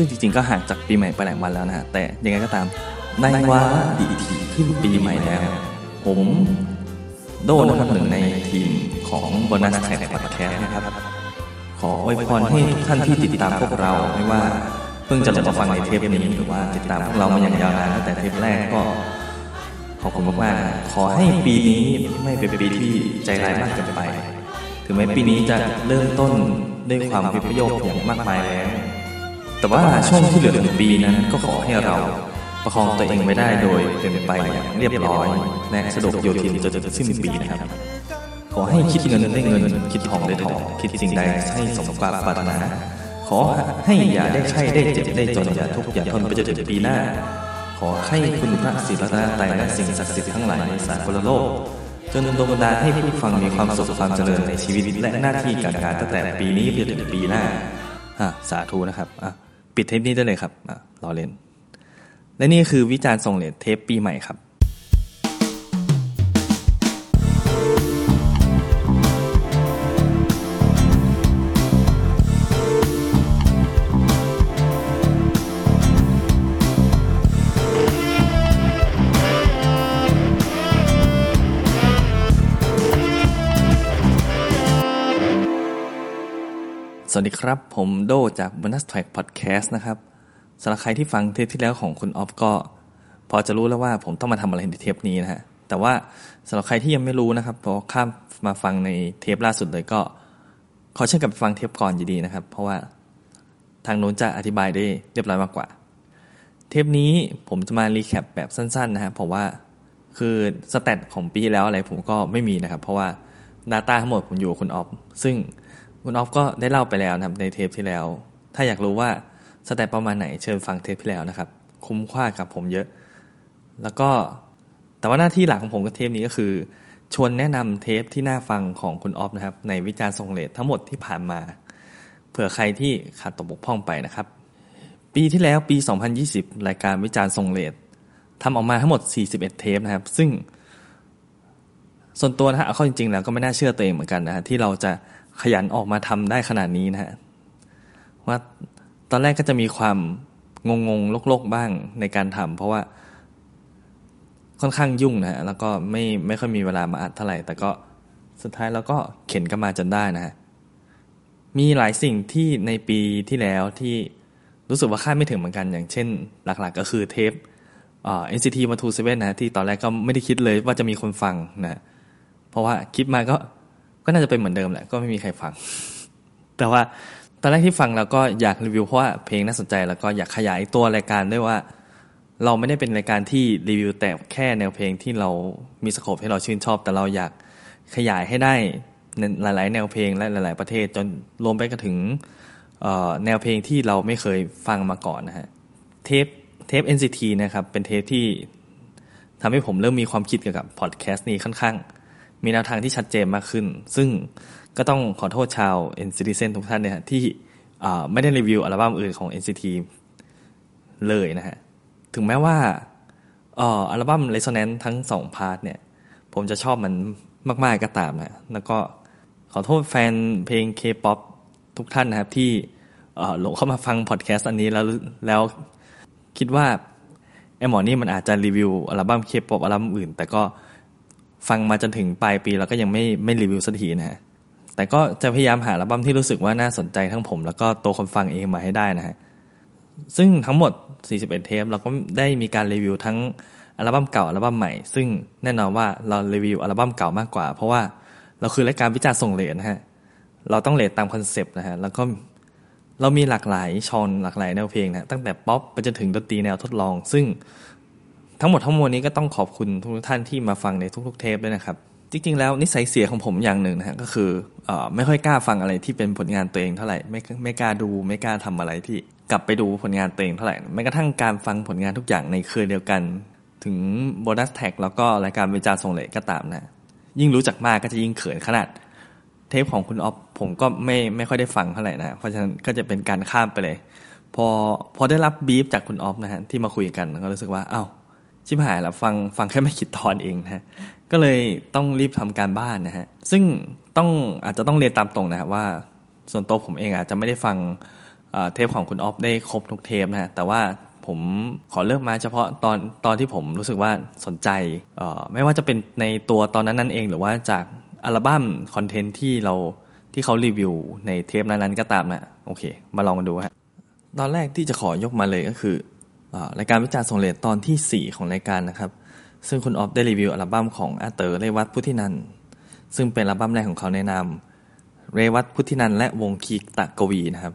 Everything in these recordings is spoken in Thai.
ซึ่งจริงๆก็ห่างจากปีใหม่ไปหลายวันแล้วนะฮะแต่ยังไงก็ตามในวาระดีทีขึ้นปีใหม่แล้ว ผมโดนะครับหนึ่งในทีมของบนัสแท็กพอดแคสต์นะครับ ขออวยพรให้ทุกท่านที่ติดตามพวกเราไม่ว่าเพิ่งจะลงมาฟังในเทปนี้หรือว่าติดตามพวกเรามาอย่างยาวนานตั้งแต่เทปแรกก็ขอบคุณมากๆขอให้ปีนี้ไม่เป็นปีที่ใจร้ายมากเกินไป ถึงแม้ปีนี้จะเริ่มต้นด้วยความวิปโยคอย่างมากมายแล้ว แต่ว่าช่วงที่เหลือของปีนั้นก็ขอให้เราประคองตัวเองไว้ได้โดยเป็นไปอย่างเรียบร้อยและสะดวกโยทินจนถึงสิ้นปีนะครับ ขอให้คิดเงินได้เงิน คิดทองได้ทอง คิดสิ่งใดให้สมความปรารถนา ขอให้อย่าได้ไข้ได้เจ็บได้จนอย่าทุกข์อย่าทนไปจนถึงปีหน้า ขอให้คุณพระศิลาไตรและสิ่งศักดิ์สิทธิ์ทั้งหลายในสากลโลก จนดลบันดาให้ผู้ฟังมีความสุขความเจริญในชีวิตและหน้าที่การงานตั้งแต่ปีนี้ไปจนถึงปีหน้าอะสาธุนะครับอะ ปิดเทปนี้ได้เลยครับอะรอเล่นและนี่คือวิจารณ์ส่งเลดเทปปีใหม่ครับ สวัสดีครับ ผมโดจาก Bonus Track Podcast นะครับสำหรับใครที่ฟังเทปที่แล้วของคุณออฟก็ พอจะรู้แล้วว่าผมต้องมาทำอะไรในเทปนี้นะฮะแต่ว่าสำหรับใครที่ยังไม่รู้นะครับพอข้ามมาฟังในเทปล่าสุดเลยก็ ขอเชิญกลับไปฟังเทปก่อนอยู่ดีนะครับ เพราะว่าทางโน้นจะอธิบายได้เรียบร้อยมากกว่า เทปนี้ผมจะมา recap แบบสั้นๆนะฮะเพราะว่าคือ stat ของปีแล้วอะไรผมก็ไม่มีนะครับ เพราะว่า Data ทั้งหมดผมอยู่กับคุณออฟซึ่ง คุณออฟก็ได้เล่าไปแล้วนะครับในเทปที่แล้ว ถ้าอยากรู้ว่าสแตทประมาณไหนเชิญฟังเทปที่แล้วนะครับ คุ้มค่ากับผมเยอะ แล้วก็แต่ว่าหน้าที่หลักของผมกับเทปนี้ก็คือ ชวนแนะนำเทปที่น่าฟังของคุณออฟนะครับ ในวิจารณ์ทรงเลททั้งหมดที่ผ่านมา เผื่อใครที่ขาดตกบกพร่องไปนะครับ ปีที่แล้วปี 2020 รายการวิจารณ์ทรงเลททำออกมาทั้งหมด 41 เทปนะครับ ซึ่งส่วนตัวนะฮะเอาเข้าจริงๆแล้วก็ไม่น่าเชื่อตัวเองเหมือนกันนะฮะที่เราจะ ขยันออกมาทำได้ขนาดนี้นะฮะว่าตอนแรกก็จะมีความงงงๆโลกๆบ้างในการทำเพราะว่าค่อนข้างยุ่งนะฮะแล้วก็ไม่ไม่ค่อยมีเวลามาอัดเท่าไหร่ แต่ก็สุดท้ายเราก็เข็นกันมาจนได้นะฮะมีหลายสิ่งที่ในปีที่แล้วที่รู้สึกว่าคาดไม่ถึงเหมือนกัน อย่างเช่น หลักๆ ก็คือเทปเอ่อ NCT มาทูเซเว่นนะที่ตอนแรกก็ไม่ได้คิดเลยว่าจะมีคนฟังนะเพราะว่าคลิปมาก็ ก็น่าจะเป็นเหมือนเดิมแหละ ก็ไม่มีใครฟัง แต่ว่าตอนแรกที่ฟังเราก็อยากรีวิวเพราะว่าเพลงน่าสนใจแล้วก็อยากขยายตัวรายการด้วยว่า เราไม่ได้เป็นรายการที่รีวิวแต่แค่แนวเพลงที่เรามีสโคปให้เราชื่นชอบ แต่เราอยากขยายให้ได้หลาย ๆ แนวเพลงและหลาย ๆ ประเทศจนรวมไปก็ถึงแนวเพลงที่เราไม่เคยฟังมาก่อนนะฮะเทปเทป NCT นะครับเป็นเทปที่ทำให้ผมเริ่มมีความคิดเกี่ยวกับพอดแคสต์นี้ค่อนข้าง มีแนวทางที่ชัดเจนมากขึ้น ซึ่งก็ต้องขอโทษชาว NCT เซนทุกท่านเนี่ยที่ไม่ได้รีวิวอัลบั้มอื่นของ NCT เลยนะฮะ ถึงแม้ว่าอัลบั้ม Resonance ทั้งสอง part เนี่ย ผมจะชอบมันมาก ๆ ก็ตามนะ แล้วก็ขอโทษแฟนเพลง K-POP ทุกท่านนะครับ ที่หลงเข้ามาฟังพอดแคสต์อันนี้แล้วแล้วคิดว่าไอหมอนี่มันอาจจะรีวิวอัลบั้ม K-POP อัลบั้มอื่น แต่ก็ ฟังมาจนถึงปลายปีแล้วก็ยังไม่ไม่รีวิวสักทีนะฮะแต่ก็จะพยายามหาอัลบั้มที่รู้สึกว่าน่าสนใจทั้งผม แล้วก็ตัวคนฟังเองมาให้ได้นะฮะซึ่งทั้งหมด 41 เทปเราก็ได้มีการรีวิวทั้งอัลบั้มเก่าอัลบั้มใหม่ ซึ่งแน่นอนว่าเรารีวิวอัลบั้มเก่ามากกว่า เพราะว่าเราคือรายการวิจารณ์ส่งเลทนะฮะเราต้อง late ตามคอนเซปต์นะฮะแล้วก็เรามีหลากหลายชอนหลากหลายแนวเพลงนะตั้งแต่ป๊อปไปจนถึงดนตรีแนวทดลอง ซึ่ง ทั้งหมดทั้งมวลนี้ก็ต้องขอบคุณทุกท่านที่มาฟังในทุก ๆ เทปด้วยนะครับ จริง ๆ แล้วนิสัยเสียของผมอย่างหนึ่งนะฮะก็คือไม่ค่อยกล้าฟังอะไรที่เป็นผลงานตัวเองเท่าไหร่ไม่ไม่กล้าดูไม่กล้าทำอะไรที่กลับไปดูผลงานตัวเองเท่าไหร่แม้กระทั่งการฟังผลงานทุกอย่างในเครือเดียวกัน ถึงโบนัสแท็กแล้วก็รายการวิจารณ์ทรงเลก็ตามนะ ยิ่งรู้จักมากก็จะยิ่งเขินขนาดเทปของคุณออฟผมก็ไม่ไม่ค่อยได้ฟังเท่าไหร่นะเพราะฉะนั้นก็จะเป็นการข้ามไปเลย พอพอได้รับบีฟจากคุณออฟนะฮะที่มาคุยกันก็รู้สึกว่าอ้าว ชิบหายแล้วฟังฟังแค่ไม่กี่ตอนเองนะฮะก็เลยต้องรีบทำการบ้านนะฮะซึ่งต้องอาจจะต้องเรียนตามตรงนะครับว่าส่วนตัวผมเองอาจจะไม่ได้ฟังเทปของคุณออฟได้ครบทุกเทปนะฮะแต่ว่าผมขอเลือกมาเฉพาะตอนตอนที่ผมรู้สึกว่าสนใจไม่ว่าจะเป็นในตัวตอนนั้นนั่นเอง หรือว่าจากอัลบั้มคอนเทนต์ที่เราที่เขารีวิวในเทปนั้นๆก็ตามนะโอเค มาลองกันดูฮะตอนแรกที่จะขอยกมาเลยก็คือ รายการวิจารณ์ส่งเลทตอนที่ 4 ของรายการนะครับ ซึ่งคุณออฟได้รีวิวอัลบั้มของอาเต๋อเรวัตพุทธินันซึ่งเป็นอัลบั้มแรกของเขาในนามเรวัตพุทธินันและวงคีตะกวีนะครับ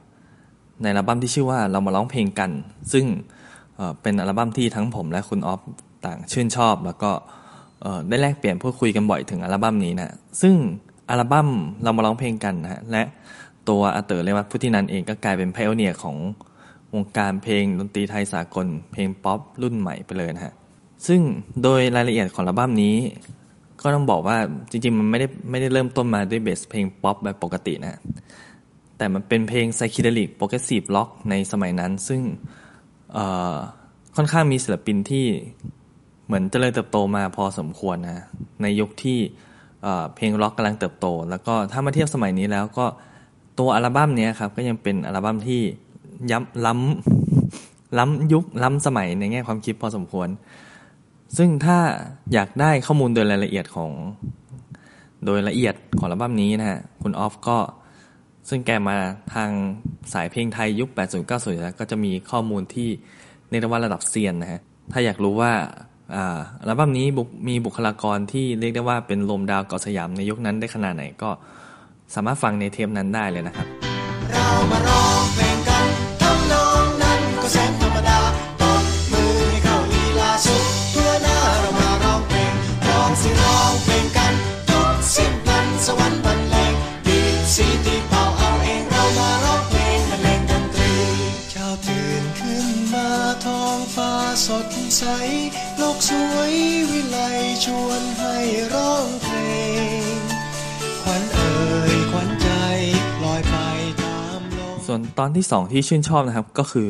ในอัลบั้มที่ชื่อว่าเรามาร้องเพลงกัน ซึ่งเป็นอัลบั้มที่ทั้งผมและคุณออฟต่างชื่นชอบ แล้วก็ได้แลกเปลี่ยนพูดคุยกันบ่อยถึงอัลบั้มนี้นะซึ่งอัลบั้มเรามาร้องเพลงกันนะฮะและตัวอาเต๋อเรวัตพุทธินันเองก็กลายเป็น pioneer ของ วงการเพลงดนตรีไทยสากล เพลงป๊อปรุ่นใหม่ไปเลยนะฮะ ซึ่งโดยรายละเอียดของอัลบั้มนี้ ก็ต้องบอกว่าจริงๆ มันไม่ได้ไม่ได้เริ่มต้นมาด้วย base เพลงป๊อปแบบปกตินะ แต่มันเป็นเพลง psychedelic progressive rock ในสมัยนั้น ซึ่งค่อนข้างมีศิลปินที่เหมือนเจริญเติบโตมาพอสมควรนะในยุคที่เพลงร็อกกำลังเติบโต แล้วก็ถ้ามาเทียบสมัยนี้แล้วก็ตัวอัลบั้มนี้ครับก็ยังเป็นอัลบั้มที่ ย้ำล้ำล้ำยุคล้ำสมัยในแง่ความคิดพอสมควร ซึ่งถ้าอยากได้ข้อมูลโดยรายละเอียดของ โดยละเอียดของอัลบั้มนี้นะฮะคุณออฟก็ซึ่งแกมาทางสายเพลงไทยยุค 80 90แล้วก็จะมีข้อมูลที่ในระว่าระดับเซียนนะฮะ ถ้าอยากรู้ว่าอัลบั้มนี้มีบุคลากรที่เรียกได้ว่าเป็นลมดาวเกาะสยามในยุคนั้นได้ขนาดไหนก็สามารถฟังในเทปนั้นได้เลยนะครับ เรามาร้อง สดใส โลกสวยวิไลชวนให้ร้องเพลง ขวัญเอ่ยขวัญใจลอยไปตามลมส่วนตอนที่สองที่ชื่นชอบนะครับก็คือ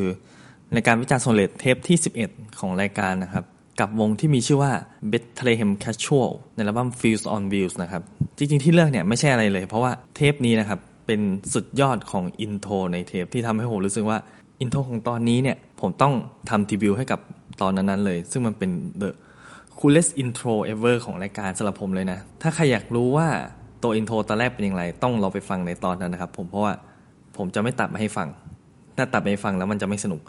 ในการวิจารณ์ส่งเลทเทปที่ 11 ของรายการนะครับ กับวงที่มีชื่อว่า Bethlehem Casual ในอัลบั้ม Fields on Wheels นะครับ จริงๆที่เลือกเนี่ยไม่ใช่อะไรเลย เพราะว่าเทปนี้นะครับ เป็นสุดยอดของ intro ในเทปที่ทำให้ผมรู้สึกว่า intro ของตอนนี้เนี่ยผมต้องทำทีวิวให้กับ ตอนนั้นๆเลย ซึ่งมันเป็น the coolest intro ever ของรายการสำหรับผมเลยนะ ถ้าใครอยากรู้ว่าตัว intro ตอนแรกเป็นอย่างไร ต้องเราไปฟังในตอนนั้นนะครับ ผมเพราะว่าผมจะไม่ตัดมาให้ฟัง ถ้าตัดไปฟังแล้วมันจะไม่สนุก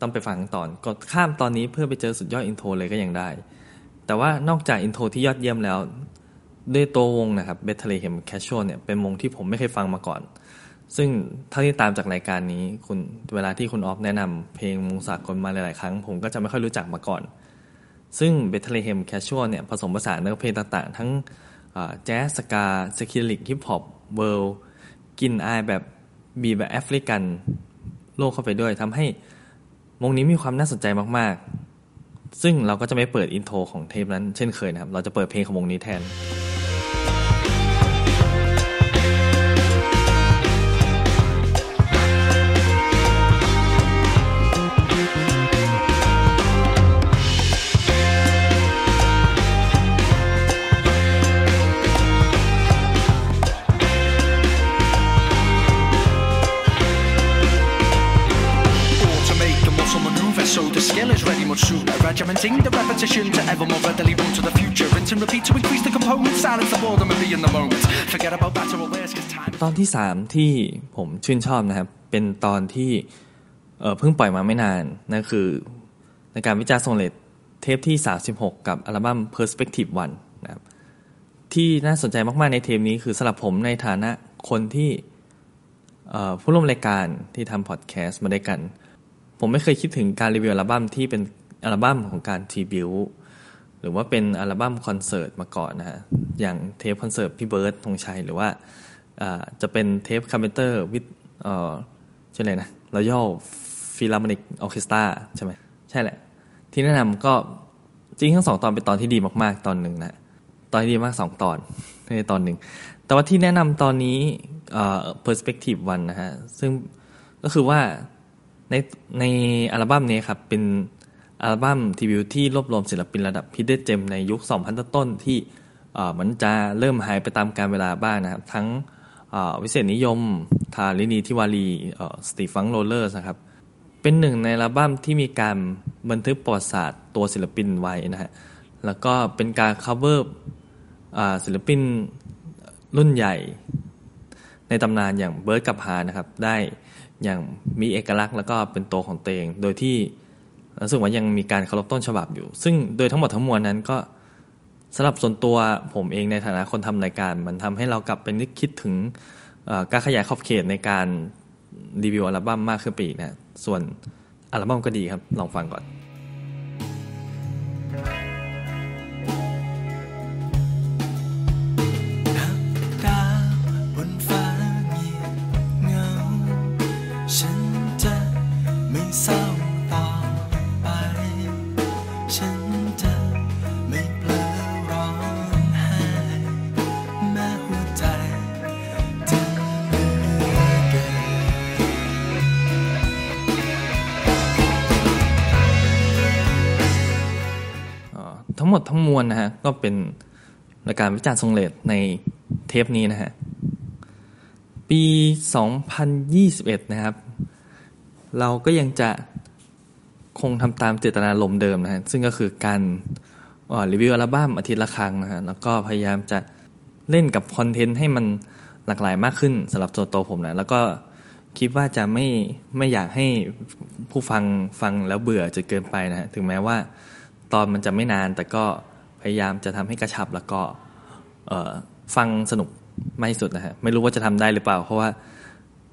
ต้องไปฟังตอนกดข้ามตอนนี้เพื่อไปเจอสุดยอด intro เลยก็ยังได้ แต่ว่านอกจาก intro ที่ยอดเยี่ยมแล้ว ด้วยตัววงนะครับ Bethlehem Casuals เนี่ยเป็นวงที่ผมไม่เคยฟังมาก่อน ซึ่งเท่าที่ตามจากรายการนี้คุณเวลาที่คุณออฟแนะนำเพลงมงสากลมาหลาย ๆ ครั้ง ผมก็จะไม่ค่อยรู้จักมาก่อน ซึ่งเบทเลเฮมแคชชวลเนี่ยผสมผสานเนื้อเพลงต่าง ๆ ทั้งแจ๊สสกาสคิลิกฮิปฮอปเวิลกินอายแบบบีแบบแอฟริกันโลกเข้าไปด้วยทำให้วงนี้มีความน่าสนใจมาก ๆ ซึ่งเราก็จะไม่เปิดอินโทรของเทปนั้นเช่นเคยนะครับ เราจะเปิดเพลงของวงนี้แทน killers ready much sooner Regimenting the repetition to ever more readily run to the future rinse and repeat to increase the components silence the boredom and be in the moment forget about better or worse cause time ตอนที่สามที่ผมชื่นชอบนะครับ เป็นตอนที่เเพิ่งปล่อยมาไม่นานนั่นคือในการวิจารณ์ทรงเลตเทปที่ 36 กับอัลบั้ม Perspective 1นะครับที่น่าสนใจมาก ๆ ในเทปนี้คือสำหรับผมในฐานะคนที่ผู้ร่วมรายการที่ทำพอดแคสต์มาด้วยกัน ผมไม่เคยคิดถึงการรีวิวอัลบั้มที่เป็นอัลบั้มของการ tribute หรือว่าเป็นอัลบั้มคอนเสิร์ตมาก่อนนะฮะอย่างเทปคอนเสิร์ตพี่เบิร์ดธงชัยหรือว่าจะเป็นเทป Carpenters with ชื่ออะไรนะ Royal Philharmonic Orchestra ใช่ไหมใช่แหละ ที่แนะนำก็จริงทั้งสองตอนเป็นตอนที่ดีมากๆ ตอนหนึ่งนะตอนที่ดีมากสองตอนในตอนหนึ่งแต่ว่าที่แนะนำตอนนี้เอ่อ perspective one นะฮะซึ่งก็คือว่า ในในอัลบั้มนี้ครับ เป็นอัลบั้มทีวิวที่รวบรวมศิลปินระดับพิเดเจมในยุค 2000 ต้นที่เหมือนจะเริ่มหายไปตามการเวลาบ้างนะครับ ทั้งวิเศษนิยม ทาลินีทิวารีสตีฟังโรเลอร์นะครับ เป็นหนึ่งในอัลบั้มที่มีการบันทึกประวัติศาสตร์ตัวศิลปินไว้นะฮะแล้วก็เป็นการ cover ศิลปินรุ่นใหญ่ ในตำนานอย่างเบิร์ดกับฮานะครับ ได้ อย่างมีเอกลักษณ์แล้วก็เป็นตัวของตัวเอง โดยที่รู้สึกว่ายังมีการเคารพต้นฉบับอยู่ ซึ่งโดยทั้งหมดทั้งมวลนั้นก็สำหรับส่วนตัวผมเองในฐานะคนทำรายการ มันทำให้เรากลับเป็นนึกคิดถึงการขยายขอบเขตในการรีวิวอัลบั้มมากขึ้นไปอีกนะส่วนอัลบั้มก็ดีครับ ลองฟังก่อน หมดทั้งมวลนะฮะก็เป็นรายการวิจารณ์ทรงเลดในเทปนี้นะฮะปี 2021 นะครับ เราก็ยังจะคงทำตามเจตนารมเดิมนะฮะซึ่งก็คือการรีวิวอัลบั้มอาทิตย์ละครั้งนะฮะแล้วก็พยายามจะเล่นกับคอนเทนต์ให้มันหลากหลายมากขึ้นสำหรับตัวโตผมนะแล้วก็คิดว่าจะไม่ไม่อยากให้ผู้ฟังฟังแล้วเบื่อจะเกินไปนะฮะถึงแม้ว่า ตอนมันจะไม่นานแต่ก็พยายามจะทำให้กระชับแล้วก็ฟังสนุกไม่สุดนะฮะ ไม่รู้ว่าจะทำได้หรือเปล่า เพราะว่า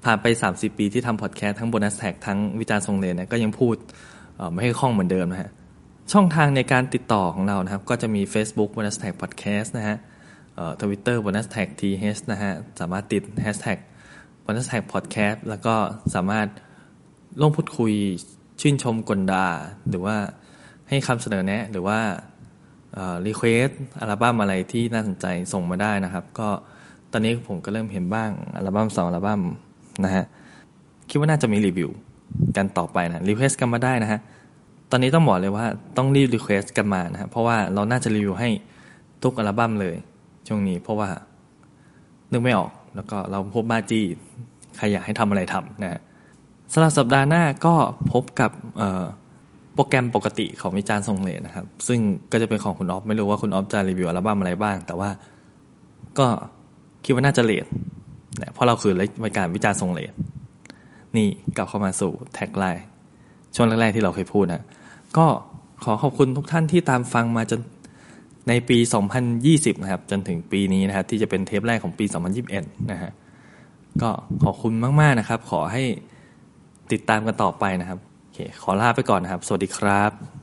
ผ่านไป 30 ปีที่ทำพอดแคสต์ทั้ง Bonus Track ทั้งวิจารณ์ส่งเลทก็ยังพูดไม่ให้คล่องเหมือนเดิมนะฮะ ช่องทางในการติดต่อของเรานะครับ ก็จะมี Facebook Bonus Track พอดแคสต์นะฮะทวิตเตอร์ Bonus Track TH นะฮะ สามารถติดแฮชแท็กBonus Track พอดแคสต์แล้วก็สามารถลงพูดคุยชื่นชมก่นด่าหรือว่า ให้คำเสนอแนะ หรือว่า request อัลบั้มอะไรที่น่าสนใจส่งมาได้นะครับ ก็ตอนนี้ผมก็เริ่มเห็นบ้างอัลบั้มสองอัลบั้มนะฮะคิดว่าน่าจะมีรีวิวกันต่อไปนะ request กันมาได้นะฮะตอนนี้ต้องบอกเลยว่าต้องรีบ request กันมานะฮะเพราะว่าเราน่าจะรีวิวให้ทุกอัลบั้มเลยช่วงนี้เพราะว่านึกไม่ออกแล้วก็เราพบบ้าจี้ใครอยากให้ทำอะไรทำนะฮะสำหรับสัปดาห์หน้าก็พบกับ รแกรมปกติของวิจารณ์ทรงเลนะครับ ซึ่งก็จะเป็นของคุณออฟไม่รู้ว่าคุณออฟจะรีวิวอัลบั้มอะไรบ้าง แต่ว่าก็คิดว่าน่าจะเลทนะเพราะเราคือรายการวิจารณ์ทรงเลทนี่กลับเข้ามาสู่แท็กไลน์ช่วงแรกๆที่เราเคยพูดนะก็ขอขอบคุณทุกท่านที่ตามฟังมาจนในปี 2020 นะครับ จนถึงปีนี้นะครับ ที่จะเป็นเทปแรกของปี 2021 นะฮะก็ขอบคุณมาก ๆ นะครับ ขอให้ติดตามกันต่อไปนะครับ ขอลาไปก่อนนะครับ สวัสดีครับ